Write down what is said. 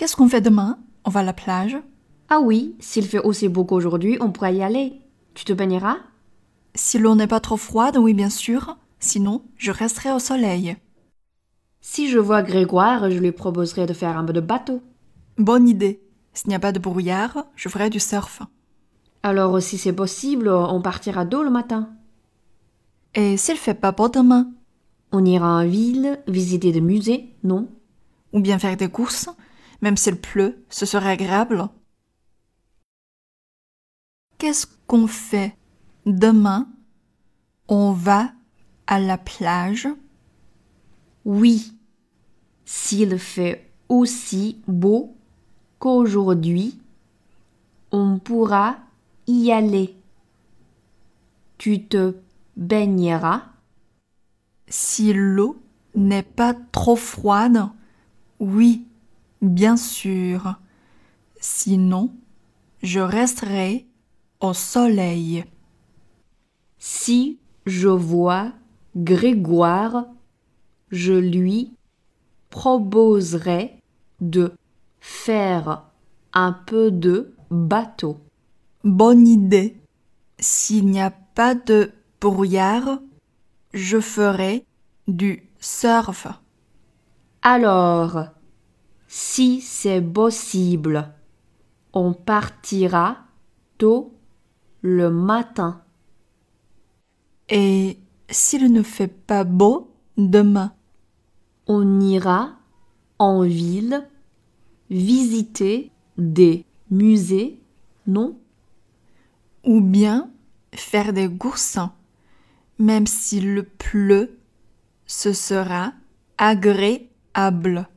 Qu'est-ce qu'on fait demain? On va à la plage? Ah oui, s'il fait aussi beau qu'aujourd'hui, on pourra y aller. Tu te baigneras? Si l'eau n'est pas trop froide, oui bien sûr. Sinon, je resterai au soleil. Si je vois Grégoire, je lui proposerai de faire un peu de bateau. Bonne idée. S'il n'y a pas de brouillard, je ferai du surf. Alors, si c'est possible, on partira tôt le matin. Et s'il fait pas beau demain? On ira en ville, visiter des musées, non? Ou bien faire des courses? Même s'il pleut, ce serait agréable. Qu'est-ce qu'on fait? Demain On va à la plage? Oui, s'il fait aussi beau qu'aujourd'hui, on pourra y aller. Tu te baigneras Si l'eau n'est pas trop froide Oui, bien sûr. Sinon, je resterai au soleil. Si je vois Grégoire, je lui proposerai de faire un peu de bateau. Bonne idée. S'il n'y a pas de brouillard, je ferai du surf. Alors, si c'est possible, on partira tôt le matin. Et s'il ne fait pas beau demain, On ira en ville visiter des musées, non? Ou bien faire des courses, même s'il pleut, ce sera agréable.